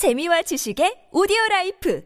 재미와 지식의 오디오 라이프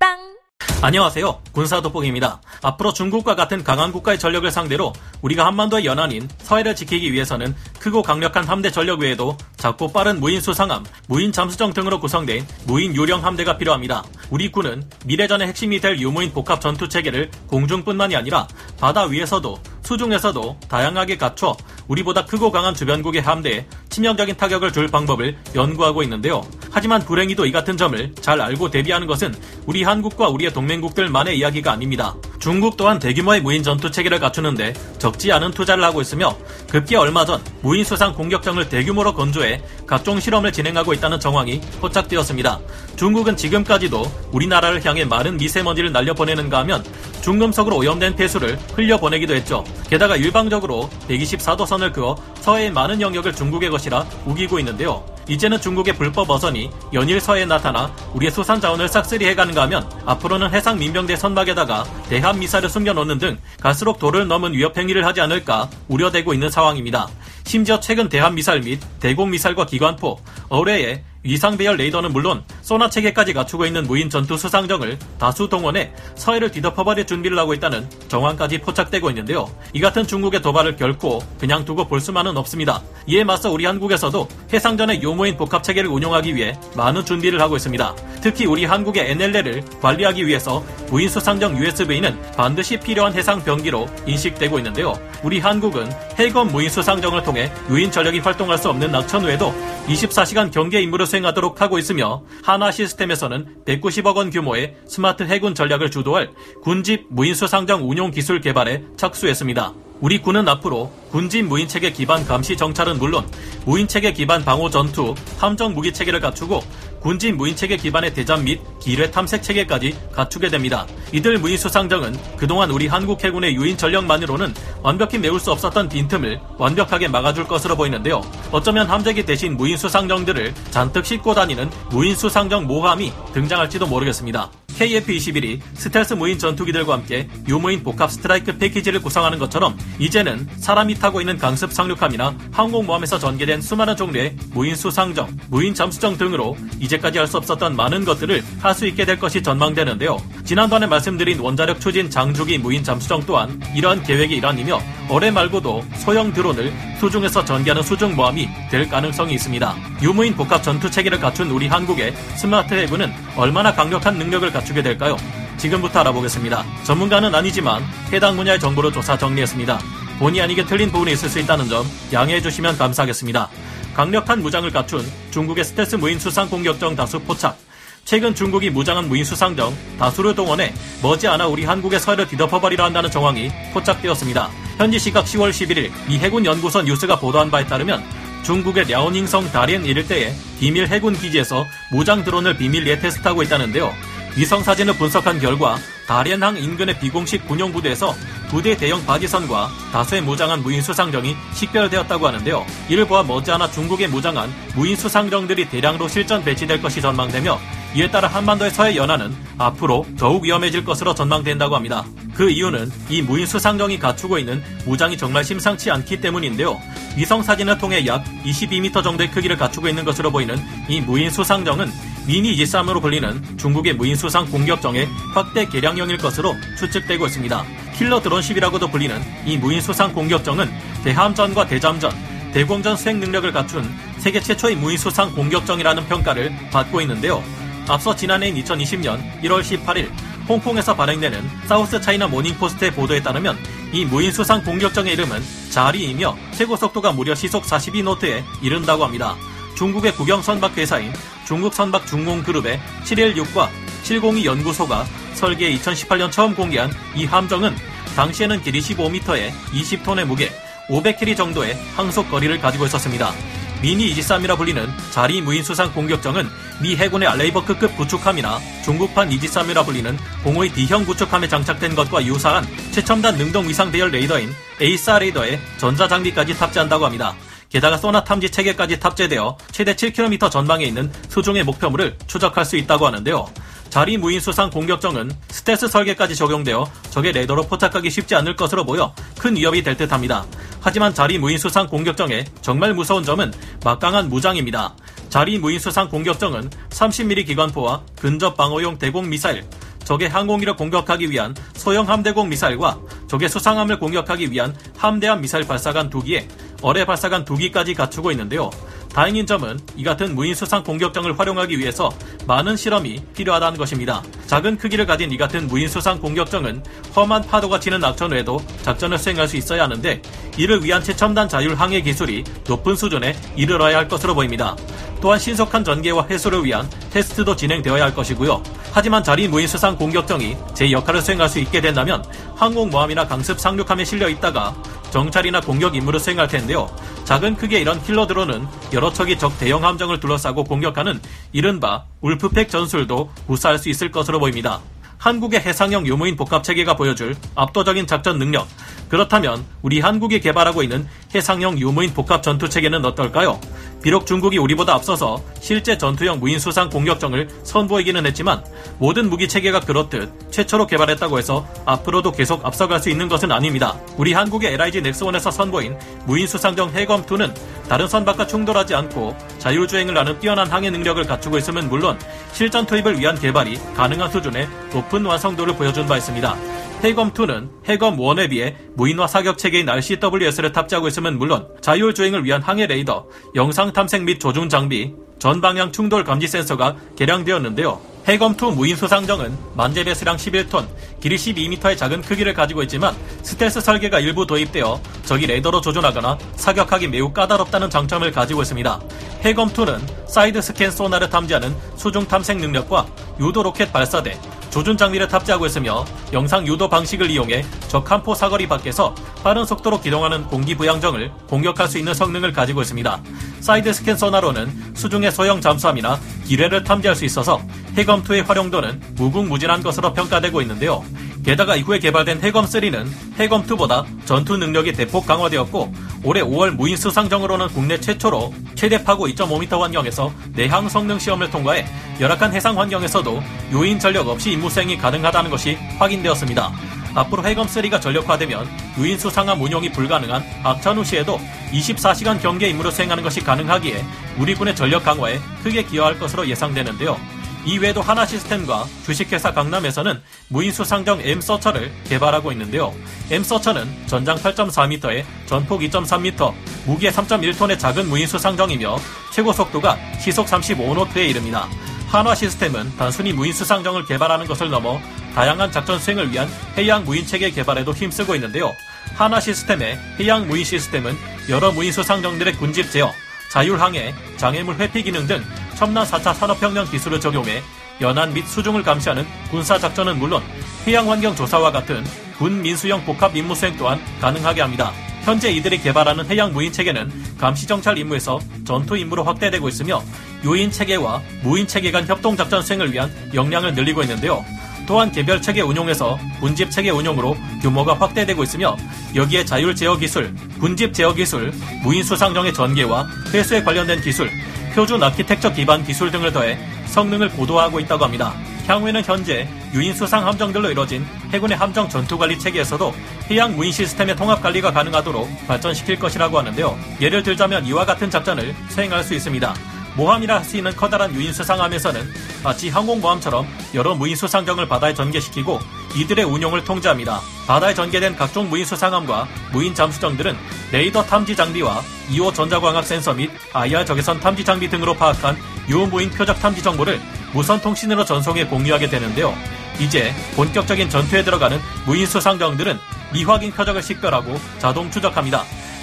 팟빵 안녕하세요. 군사도뽕입니다. 앞으로 중국과 같은 강한 국가의 전력을 상대로 우리가 한반도의 연안인 서해를 지키기 위해서는 크고 강력한 함대 전력 외에도 작고 빠른 무인 수상함, 무인 잠수정 등으로 구성된 무인 유령 함대가 필요합니다. 우리 군은 미래전의 핵심이 될 유무인 복합 전투 체계를 공중뿐만이 아니라 바다 위에서도 수중에서도 다양하게 갖춰 우리보다 크고 강한 주변국의 함대에 치명적인 타격을 줄 방법을 연구하고 있는데요. 하지만 불행히도 이 같은 점을 잘 알고 대비하는 것은 우리 한국과 우리의 동맹국들만의 이야기가 아닙니다. 중국 또한 대규모의 무인 전투 체계를 갖추는데 적지 않은 투자를 하고 있으며 급기 얼마 전 무인 수상 공격정을 대규모로 건조해 각종 실험을 진행하고 있다는 정황이 포착되었습니다. 중국은 지금까지도 우리나라를 향해 많은 미세먼지를 날려보내는가 하면 중금속으로 오염된 폐수를 흘려보내기도 했죠. 게다가 일방적으로 124도 선을 그어 서해의 많은 영역을 중국의 것이라 우기고 있는데요. 이제는 중국의 불법 어선이 연일 서해에 나타나 우리의 수산 자원을 싹쓸이 해가는가 하면 앞으로는 해상 민병대 선박에다가 대함 미사를 숨겨놓는 등 갈수록 도를 넘은 위협 행위를 하지 않을까 우려되고 있는 상황입니다. 심지어 최근 대함 미사일 및 대공 미사일과 기관포, 어뢰에 위상 배열 레이더는 물론 소나 체계까지 갖추고 있는 무인 전투 수상정을 다수 동원해 서해를 뒤덮어버릴 준비를 하고 있다는 정황까지 포착되고 있는데요. 이 같은 중국의 도발을 결코 그냥 두고 볼 수만은 없습니다. 이에 맞서 우리 한국에서도 해상전의 요무인 복합 체계를 운용하기 위해 많은 준비를 하고 있습니다. 특히 우리 한국의 NLL을 관리하기 위해서 무인 수상정 USV는 반드시 필요한 해상 병기로 인식되고 있는데요. 우리 한국은 해검 무인 수상정을 통해 유인 전력이 활동할 수 없는 낙천 후에도 24시간 경계 임무를 수행하도록 하고 있으며 하나 시스템에서는 190억 원 규모의 스마트 해군 전략을 주도할 군집 무인수상정 운용 기술 개발에 착수했습니다. 우리 군은 앞으로 군집 무인체계 기반 감시 정찰은 물론 무인체계 기반 방호 전투, 함정 무기 체계를 갖추고 군집 무인체계 기반의 대잠 및 기뢰 탐색 체계까지 갖추게 됩니다. 이들 무인 수상정은 그동안 우리 한국 해군의 유인 전력만으로는 완벽히 메울 수 없었던 빈틈을 완벽하게 막아줄 것으로 보이는데요. 어쩌면 함재기 대신 무인 수상정들을 잔뜩 싣고 다니는 무인 수상정 모함이 등장할지도 모르겠습니다. KF-21이 스텔스 무인 전투기들과 함께 유무인 복합 스트라이크 패키지를 구성하는 것처럼 이제는 사람이 타고 있는 강습 상륙함이나 항공모함에서 전개된 수많은 종류의 무인 수상정, 무인 잠수정 등으로 이제까지 할 수 없었던 많은 것들을 할 수 있게 될 것이 전망되는데요. 지난번에 말씀드린 원자력 추진 장주기 무인 잠수정 또한 이러한 계획의 일환이며 올해 말고도 소형 드론을 수중에서 전개하는 수중모함이 될 가능성이 있습니다. 유무인 복합 전투 체계를 갖춘 우리 한국의 스마트 해군은 얼마나 강력한 능력을 갖추게 될까요? 지금부터 알아보겠습니다. 전문가는 아니지만 해당 분야의 정보를 조사 정리했습니다. 본의 아니게 틀린 부분이 있을 수 있다는 점 양해해 주시면 감사하겠습니다. 강력한 무장을 갖춘 중국의 스텔스 무인 수상 공격정 다수 포착. 최근 중국이 무장한 무인 수상정 다수를 동원해 머지않아 우리 한국의 서해를 뒤덮어버리려 한다는 정황이 포착되었습니다. 현지 시각 10월 11일 미 해군 연구소 뉴스가 보도한 바에 따르면 중국의 랴오닝성 다리엔 일대의 비밀 해군 기지에서 무장 드론을 비밀 예 테스트하고 있다는데요. 위성 사진을 분석한 결과 다리엔항 인근의 비공식 군용 부대에서 두 대 대형 바지선과 다수의 무장한 무인 수상정이 식별되었다고 하는데요. 이를 보아 머지않아 중국의 무장한 무인 수상정들이 대량으로 실전 배치될 것이 전망되며 이에 따라 한반도의 서해 연안은 앞으로 더욱 위험해질 것으로 전망된다고 합니다. 그 이유는 이 무인 수상정이 갖추고 있는 무장이 정말 심상치 않기 때문인데요. 위성 사진을 통해 약 22m 정도의 크기를 갖추고 있는 것으로 보이는 이 무인 수상정은 미니 23으로 불리는 중국의 무인 수상 공격정의 확대 개량형일 것으로 추측되고 있습니다. 킬러 드론 10이라고도 불리는 이 무인 수상 공격정은 대함전과 대잠전, 대공전 수행 능력을 갖춘 세계 최초의 무인 수상 공격정이라는 평가를 받고 있는데요. 앞서 지난해인 2020년 1월 18일 홍콩에서 발행되는 사우스 차이나 모닝포스트의 보도에 따르면 이 무인 수상 공격정의 이름은 자리이며 최고 속도가 무려 시속 42노트에 이른다고 합니다. 중국의 국영 선박 회사인 중국 선박 중공그룹의 716과 702 연구소가 설계 2018년 처음 공개한 이 함정은 당시에는 길이 15m에 20톤의 무게, 500해리 정도의 항속 거리를 가지고 있었습니다. 미니 이지스함이라 불리는 JARI 무인 수상 공격정은 미 해군의 알레이버크급 구축함이나 중국판 이지스함이라 불리는 052D형 구축함에 장착된 것과 유사한 최첨단 능동 위상 대열 레이더인 AESA 레이더에 전자장비까지 탑재한다고 합니다. 게다가 소나 탐지 체계까지 탑재되어 최대 7km 전방에 있는 수중의 목표물을 추적할 수 있다고 하는데요. JARI 무인 수상 공격정은 스텔스 설계까지 적용되어 적의 레이더로 포착하기 쉽지 않을 것으로 보여 큰 위협이 될 듯합니다. 하지만 자리 무인 수상 공격정의 정말 무서운 점은 막강한 무장입니다. 자리 무인 수상 공격정은 30mm 기관포와 근접 방어용 대공 미사일, 적의 항공기를 공격하기 위한 소형 함대공 미사일과 적의 수상함을 공격하기 위한 함대함 미사일 발사관 2기에 어뢰 발사관 2기까지 갖추고 있는데요. 다행인 점은 이 같은 무인 수상 공격정을 활용하기 위해서 많은 실험이 필요하다는 것입니다. 작은 크기를 가진 이 같은 무인 수상 공격정은 험한 파도가 치는 낙천 외에도 작전을 수행할 수 있어야 하는데 이를 위한 최첨단 자율 항해 기술이 높은 수준에 이르러야 할 것으로 보입니다. 또한 신속한 전개와 회수를 위한 테스트도 진행되어야 할 것이고요. 하지만 자리 무인 수상 공격정이 제 역할을 수행할 수 있게 된다면 항공모함이나 강습 상륙함에 실려 있다가 정찰이나 공격 임무를 수행할 텐데요. 작은 크기의 이런 킬러 드론은 여러 척이 적 대형 함정을 둘러싸고 공격하는 이른바 울프팩 전술도 구사할 수 있을 것으로 보입니다. 한국의 해상형 유무인 복합 체계가 보여줄 압도적인 작전 능력. 그렇다면 우리 한국이 개발하고 있는 해상형 유무인 복합 전투 체계는 어떨까요? 비록 중국이 우리보다 앞서서 실제 전투형 무인 수상 공격정을 선보이기는 했지만 모든 무기 체계가 그렇듯 최초로 개발했다고 해서 앞으로도 계속 앞서갈 수 있는 것은 아닙니다. 우리 한국의 LIG 넥스원에서 선보인 무인 수상정 해검2는 다른 선박과 충돌하지 않고 자율주행을 하는 뛰어난 항해 능력을 갖추고 있으면 물론 실전 투입을 위한 개발이 가능한 수준의 높은 완성도를 보여준 바 있습니다. 해검2는 해검1에 비해 무인화 사격 체계인 RCWS를 탑재하고 있으면 물론 자율주행을 위한 항해 레이더, 영상 탐색 및 조준 장비, 전방향 충돌 감지 센서가 개량되었는데요. 해검2 무인 수상정은 만재 배수량 11톤, 길이 12m의 작은 크기를 가지고 있지만 스텔스 설계가 일부 도입되어 적이 레이더로 조준하거나 사격하기 매우 까다롭다는 장점을 가지고 있습니다. 해검2는 사이드 스캔 소나를 탐지하는 수중 탐색 능력과 유도 로켓 발사대, 조준 장비를 탑재하고 있으며 영상 유도 방식을 이용해 적 함포 사거리 밖에서 빠른 속도로 기동하는 공기 부양정을 공격할 수 있는 성능을 가지고 있습니다. 사이드 스캔 소나로는 수중의 소형 잠수함이나 기뢰를 탐지할 수 있어서 해검2의 활용도는 무궁무진한 것으로 평가되고 있는데요. 게다가 이후에 개발된 해검3는 해검2보다 전투 능력이 대폭 강화되었고 올해 5월 무인 수상정으로는 국내 최초로 최대 파고 2.5m 환경에서 내항 성능 시험을 통과해 열악한 해상 환경에서도 요인 전력 없이 임무 수행이 가능하다는 것이 확인되었습니다. 앞으로 해검3가 전력화되면 유인 수 상함 운용이 불가능한 악천후 시에도 24시간 경계 임무를 수행하는 것이 가능하기에 우리 군의 전력 강화에 크게 기여할 것으로 예상되는데요. 이외에도 하나 시스템과 주식회사 강남에서는 무인 수 상정 M서처를 개발하고 있는데요. M서처는 전장 8.4m에 전폭 2.3m, 무게 3.1톤의 작은 무인 수 상정이며 최고 속도가 시속 35노트에 이릅니다. 한화 시스템은 단순히 무인 수 상정을 개발하는 것을 넘어 다양한 작전 수행을 위한 해양 무인 체계 개발에도 힘쓰고 있는데요. 한화 시스템의 해양 무인 시스템은 여러 무인 수 상정들의 군집 제어, 자율항해, 장애물 회피 기능 등 첨단 4차 산업혁명 기술을 적용해 연안 및 수중을 감시하는 군사작전은 물론 해양환경 조사와 같은 군 민수형 복합 임무 수행 또한 가능하게 합니다. 현재 이들이 개발하는 해양 무인 체계는 감시 정찰 임무에서 전투 임무로 확대되고 있으며 요인 체계와 무인 체계 간 협동 작전 수행을 위한 역량을 늘리고 있는데요. 또한 개별 체계 운용에서 군집 체계 운용으로 규모가 확대되고 있으며 여기에 자율 제어 기술, 군집 제어 기술, 무인 수상정의 전개와 회수에 관련된 기술, 표준 아키텍처 기반 기술 등을 더해 성능을 고도화하고 있다고 합니다. 향후에는 현재 유인 수상 함정들로 이뤄진 해군의 함정 전투 관리 체계에서도 해양 무인 시스템의 통합 관리가 가능하도록 발전시킬 것이라고 하는데요. 예를 들자면 이와 같은 작전을 수행할 수 있습니다. 모함이라 할 수 있는 커다란 유인 수상함에서는 마치 항공모함처럼 여러 무인 수상정을 바다에 전개시키고 이들의 운용을 통제합니다. 바다에 전개된 각종 무인 수상함과 무인 잠수정들은 레이더 탐지 장비와 2호 전자광학 센서 및 IR 적외선 탐지 장비 등으로 파악한 유무인 표적 탐지 정보를 무선 통신으로 전송해 공유하게 되는데요. 이제 본격적인 전투에 들어가는 무인 수상정들은 미확인 표적을 식별하고 자동 추적합니다.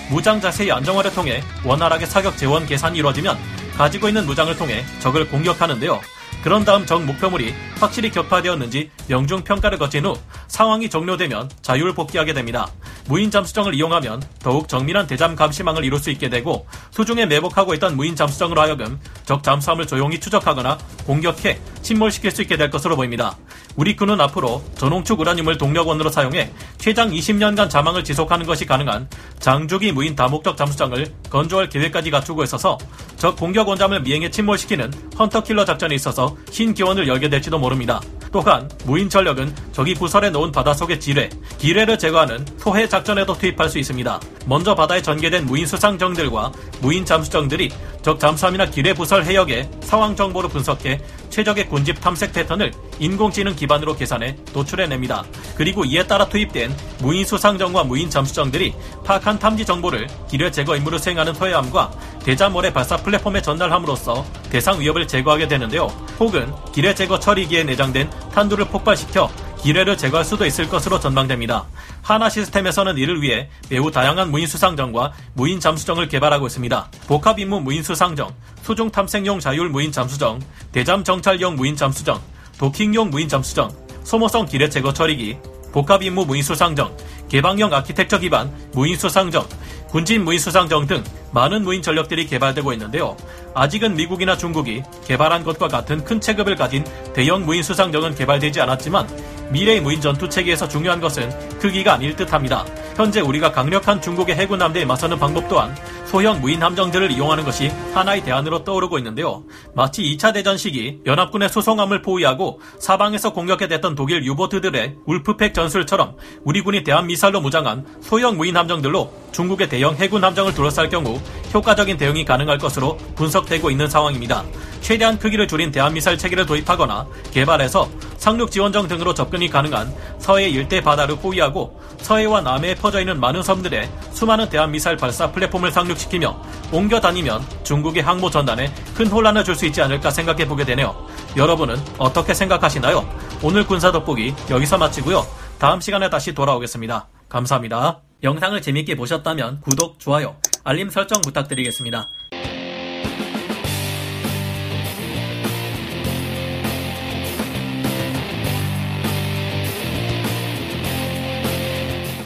무장 자세의 안정화를 통해 원활하게 사격 재원 계산이 이루어지면 가지고 있는 무장을 통해 적을 공격하는데요. 그런 다음 적 목표물이 확실히 격파되었는지 명중 평가를 거친 후 상황이 종료되면 자율 복귀하게 됩니다. 무인 잠수정을 이용하면 더욱 정밀한 대잠 감시망을 이룰 수 있게 되고 수중에 매복하고 있던 무인 잠수정으로 하여금 적 잠수함을 조용히 추적하거나 공격해 침몰시킬 수 있게 될 것으로 보입니다. 우리 군은 앞으로 전홍축 우라늄을 동력원으로 사용해 최장 20년간 자망을 지속하는 것이 가능한 장주기 무인 다목적 잠수정을 건조할 계획까지 갖추고 있어서 적 공격 원잠을 미행해 침몰시키는 헌터킬러 작전에 있어서 신기원을 열게 될지도 모릅니다. 또한 무인 전력은 적이 부설해 놓은 바닷속의 지뢰, 기뢰를 제거하는 소해 작전에도 투입할 수 있습니다. 먼저 바다에 전개된 무인 수상정들과 무인 잠수정들이 적 잠수함이나 기뢰 부설 해역의 상황 정보를 분석해 최적의 군집 탐색 패턴을 인공지능 기반으로 계산해 도출해냅니다. 그리고 이에 따라 투입된 무인 수상정과 무인 잠수정들이 파악한 탐지 정보를 기뢰 제거 임무를 수행하는 서해함과 대자모래 발사 플랫폼에 전달함으로써 대상 위협을 제거하게 되는데요. 혹은 기뢰 제거 처리기에 내장된 탄두를 폭발시켜 기뢰를 제거할 수도 있을 것으로 전망됩니다. 하나 시스템에서는 이를 위해 매우 다양한 무인 수상정과 무인 잠수정을 개발하고 있습니다. 복합 임무 무인 수상정, 수중 탐색용 자율 무인 잠수정, 대잠 정찰용 무인 잠수정, 도킹용 무인 잠수정, 소모성 기뢰 제거 처리기, 복합 임무 무인 수상정, 개방형 아키텍처 기반 무인 수상정, 군진 무인 수상정 등 많은 무인 전력들이 개발되고 있는데요. 아직은 미국이나 중국이 개발한 것과 같은 큰 체급을 가진 대형 무인 수상정은 개발되지 않았지만 미래의 무인 전투 체계에서 중요한 것은 크기가 아닐 듯합니다. 현재 우리가 강력한 중국의 해군 함대에 맞서는 방법 또한 소형 무인 함정들을 이용하는 것이 하나의 대안으로 떠오르고 있는데요. 마치 2차 대전 시기 연합군의 수송함을 포위하고 사방에서 공격해 댔던 독일 유보트들의 울프팩 전술처럼 우리 군이 대한 미사일로 무장한 소형 무인 함정들로 중국의 대형 해군 함정을 둘러쌀 경우 효과적인 대응이 가능할 것으로 분석되고 있는 상황입니다. 최대한 크기를 줄인 대한 미사일 체계를 도입하거나 개발해서 상륙 지원정 등으로 접근이 가능한 서해 일대 바다를 포위하고 서해와 남해에 퍼져 있는 많은 섬들에 수많은 대한 미사일 발사 플랫폼을 상륙시키며 옮겨 다니면 중국의 항모 전단에 큰 혼란을 줄 수 있지 않을까 생각해 보게 되네요. 여러분은 어떻게 생각하시나요? 오늘 군사 돋보기 여기서 마치고요. 다음 시간에 다시 돌아오겠습니다. 감사합니다. 영상을 재밌게 보셨다면 구독, 좋아요, 알림 설정 부탁드리겠습니다.